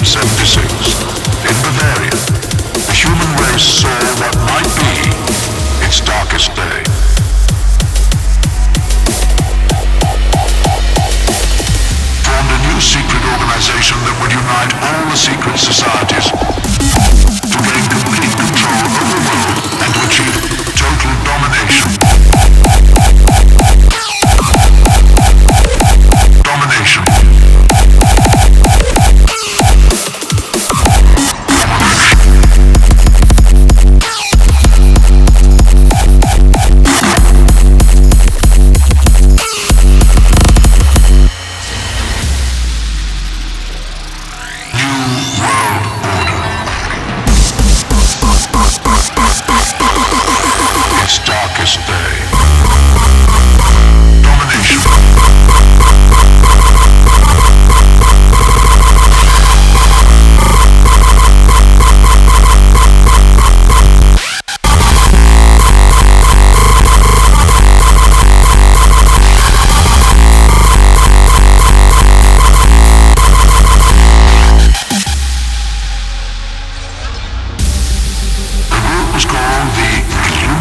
August, 1776,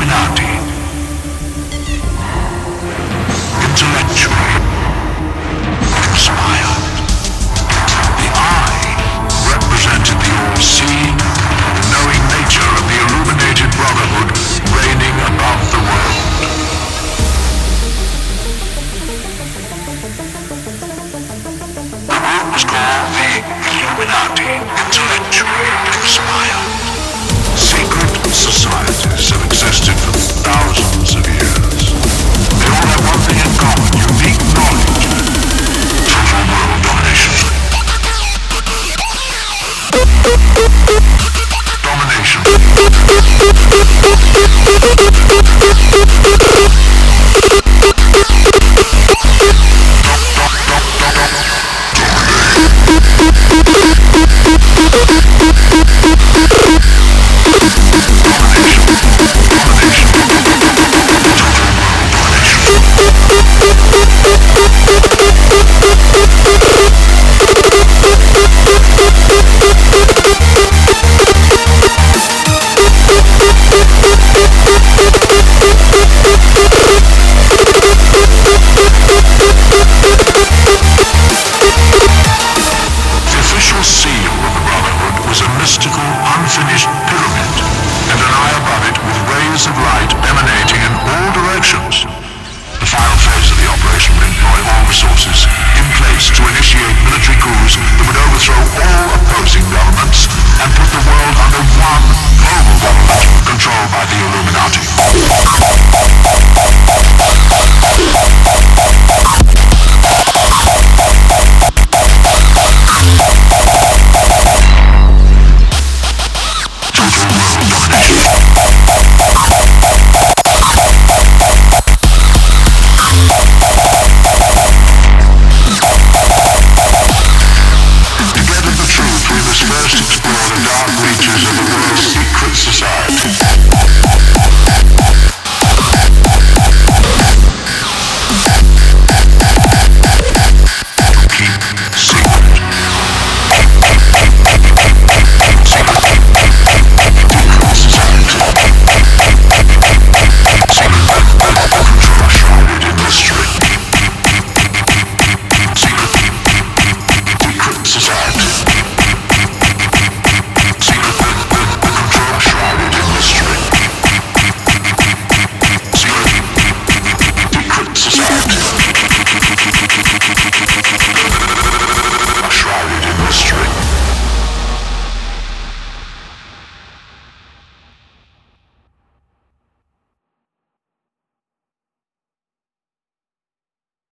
not.